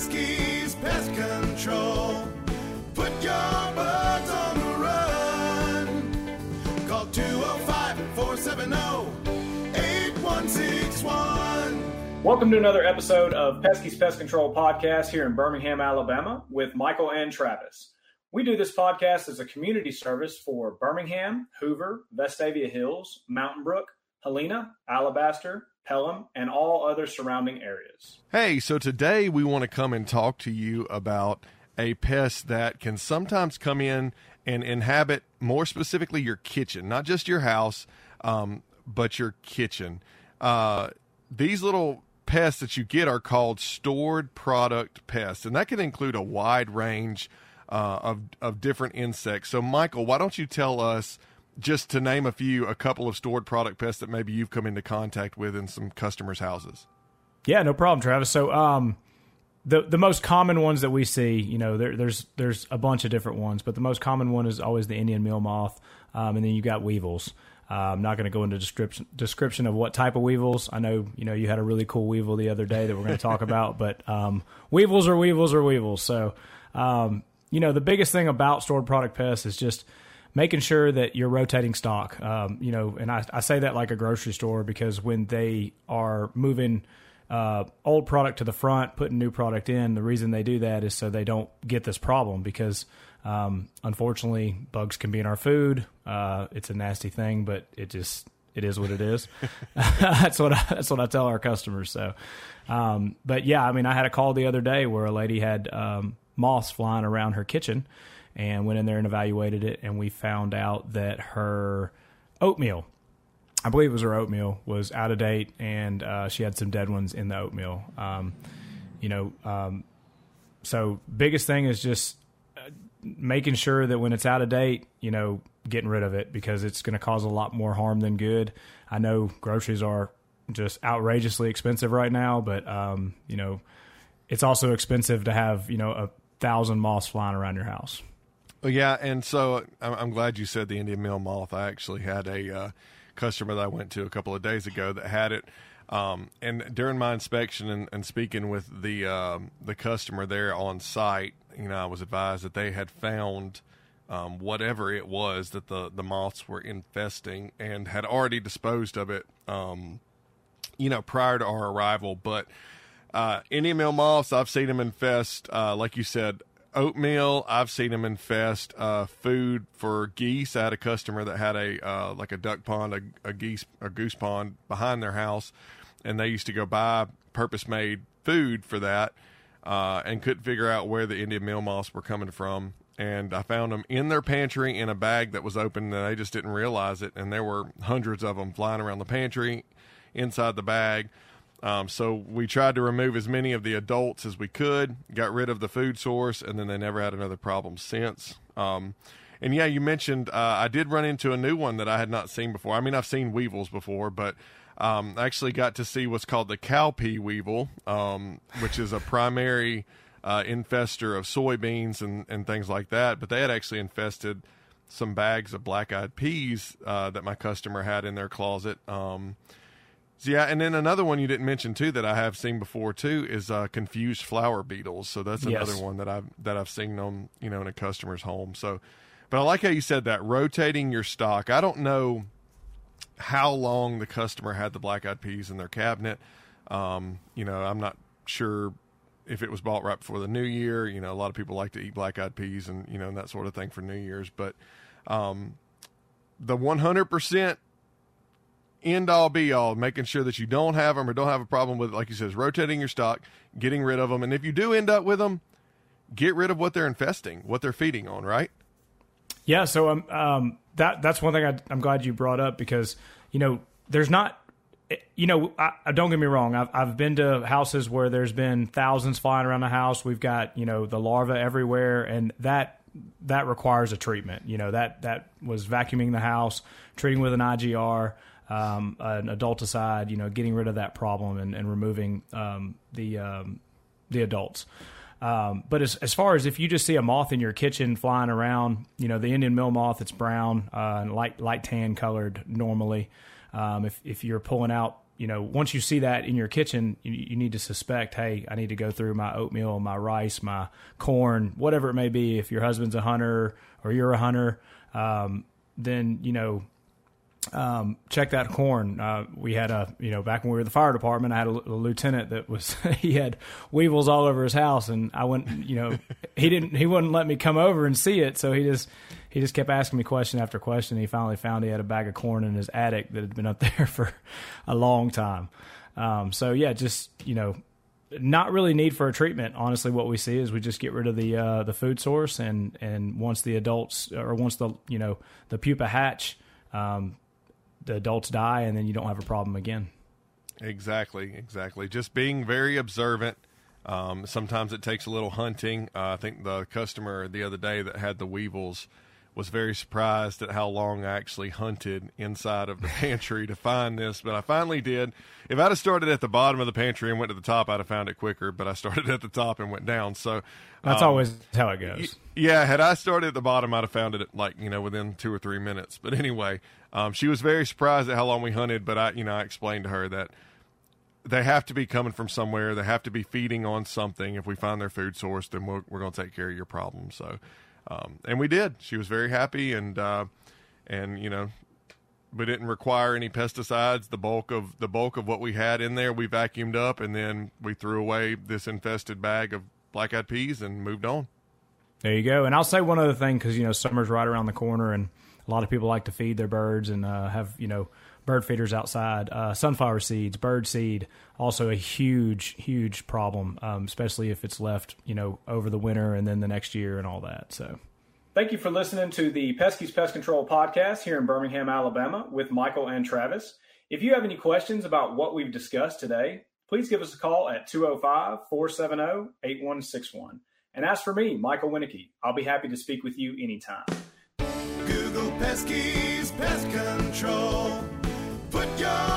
Pest Control. Put your on the run. Call 205 470 8161. Welcome to another episode of Pesky's Pest Control Podcast here in Birmingham, Alabama, with Michael and Travis. We do this podcast as a community service for Birmingham, Hoover, Vestavia Hills, Mountain Brook, Helena, Alabaster, Pelham, and all other surrounding areas. Hey, so today we want to come and talk to you about a pest that can sometimes come in and inhabit more specifically your kitchen, not just your house, um, but your kitchen. Uh, these little pests that you get are called stored product pests, and that can include a wide range uh, of of different insects. So, Michael, why don't you tell us just to name a few, a couple of stored product pests that maybe you've come into contact with in some customers' houses? Yeah, no problem, Travis. So, um, the the most common ones that we see, you know, there, there's there's a bunch of different ones, but the most common one is always the Indian meal moth, um, and then you got weevils. Uh, I'm not going to go into description description of what type of weevils. I know you know you had a really cool weevil the other day that we're going to talk about, but um, weevils are weevils are weevils. So um, you know the biggest thing about stored product pests is just making sure that you're rotating stock. Um, you know, and I, I say that like a grocery store because when they are moving uh, old product to the front, putting new product in, the reason they do that is so they don't get this problem because um, unfortunately bugs can be in our food. Uh, it's a nasty thing, but it just it is what it is. that's what I, that's what I tell our customers. So, um, but yeah, I mean, I had a call the other day where a lady had um, moths flying around her kitchen, and went in there and evaluated it, and we found out that her oatmeal, I believe it was her oatmeal, was out of date, and uh, she had some dead ones in the oatmeal. Um, you know, um, so biggest thing is just uh, making sure that when it's out of date, you know, getting rid of it because it's going to cause a lot more harm than good. I know groceries are just outrageously expensive right now, but um, you know, it's also expensive to have you know a thousand moths flying around your house. Yeah, and so I'm, I'm glad you said the Indian meal moth. I actually had a uh, customer that I went to a couple of days ago that had it. Um, and during my inspection and, and speaking with the um, the customer there on site, you know, I was advised that they had found um, whatever it was that the the moths were infesting and had already disposed of it, um, you know, prior to our arrival. But uh, Indian meal moths, I've seen them infest, uh, like you said, oatmeal. I've seen them infest uh, food for geese. I had a customer that had a uh, like a duck pond, a, a geese, a goose pond behind their house, and they used to go buy purpose made food for that, uh, and couldn't figure out where the Indian meal moths were coming from. And I found them in their pantry in a bag that was open, and they just didn't realize it. And there were hundreds of them flying around the pantry, inside the bag. Um, so we tried to remove as many of the adults as we could, got rid of the food source, and then they never had another problem since. Um, and yeah, you mentioned uh, I did run into a new one that I had not seen before. I mean, I've seen weevils before, but um, I actually got to see what's called the cowpea weevil, um, which is a primary uh, infester of soybeans and, and things like that. But they had actually infested some bags of black eyed peas uh, that my customer had in their closet. Um, yeah, and then another one you didn't mention too that I have seen before too is uh, confused flour beetles. So that's another Yes. one that I've that I've seen on you know in a customer's home. So, but I like how you said that rotating your stock. I don't know how long the customer had the black eyed peas in their cabinet. Um, you know, I'm not sure if it was bought right before the new year. You know, a lot of people like to eat black eyed peas and you know and that sort of thing for New Year's, but um, the 100 percent end all be all, making sure that you don't have them or don't have a problem with it. Like you said, is rotating your stock, getting rid of them, and if you do end up with them, get rid of what they're infesting, what they're feeding on. Right? Yeah, so um, um, that that's one thing I, I'm glad you brought up because you know there's not, you know, I, don't get me wrong. I've I've been to houses where there's been thousands flying around the house. We've got you know the larva everywhere, and that that requires a treatment. You know that that was vacuuming the house, treating with an IGR, um, an adulticide. You know, getting rid of that problem and, and removing um, the um, the adults. Um, but as, as far as if you just see a moth in your kitchen flying around, you know, the Indian meal moth, it's brown uh, and light, light tan colored normally. Um, if, if you're pulling out, you know, once you see that in your kitchen, you, you need to suspect, hey, I need to go through my oatmeal, my rice, my corn, whatever it may be. If your husband's a hunter or you're a hunter, um, then you know um, check that corn. Uh, we had a, you know, back when we were the fire department, I had a, a, lieutenant that was, he had weevils all over his house. And I went, you know, he didn't, he wouldn't let me come over and see it. So he just, he just kept asking me question after question. He finally found he had a bag of corn in his attic that had been up there for a long time. Um, so yeah, just, you know, not really need for a treatment. Honestly, what we see is we just get rid of the uh, the food source, and and once the adults or once the you know the pupa hatch, um, the adults die, and then you don't have a problem again. Exactly, exactly. Just being very observant. Um, sometimes it takes a little hunting. Uh, I think the customer the other day that had the weevils was very surprised at how long I actually hunted inside of the pantry to find this, but I finally did. If I'd have started at the bottom of the pantry and went to the top, I'd have found it quicker, but I started at the top and went down. So that's um, always how it goes. Yeah, had I started at the bottom, I'd have found it like, you know, within two or three minutes. But anyway, um, she was very surprised at how long we hunted, but I, you know, I explained to her that they have to be coming from somewhere. They have to be feeding on something. If we find their food source, then we're, we're going to take care of your problem. So, um, and we did. She was very happy, and uh, and you know, we didn't require any pesticides. The bulk of the bulk of what we had in there, we vacuumed up, and then we threw away this infested bag of black eyed peas and moved on. There you go. And I'll say one other thing because you know summer's right around the corner, and a lot of people like to feed their birds and uh, have you know bird feeders outside. Uh, sunflower seeds, bird seed, also a huge, huge problem, um, especially if it's left, you know, over the winter and then the next year and all that. So, thank you for listening to the Pesky's Pest Control podcast here in Birmingham, Alabama, with Michael and Travis. If you have any questions about what we've discussed today, please give us a call at 205 470 8161. And as for me, Michael Winnicky, I'll be happy to speak with you anytime. Google Pesky's Pest Control. Your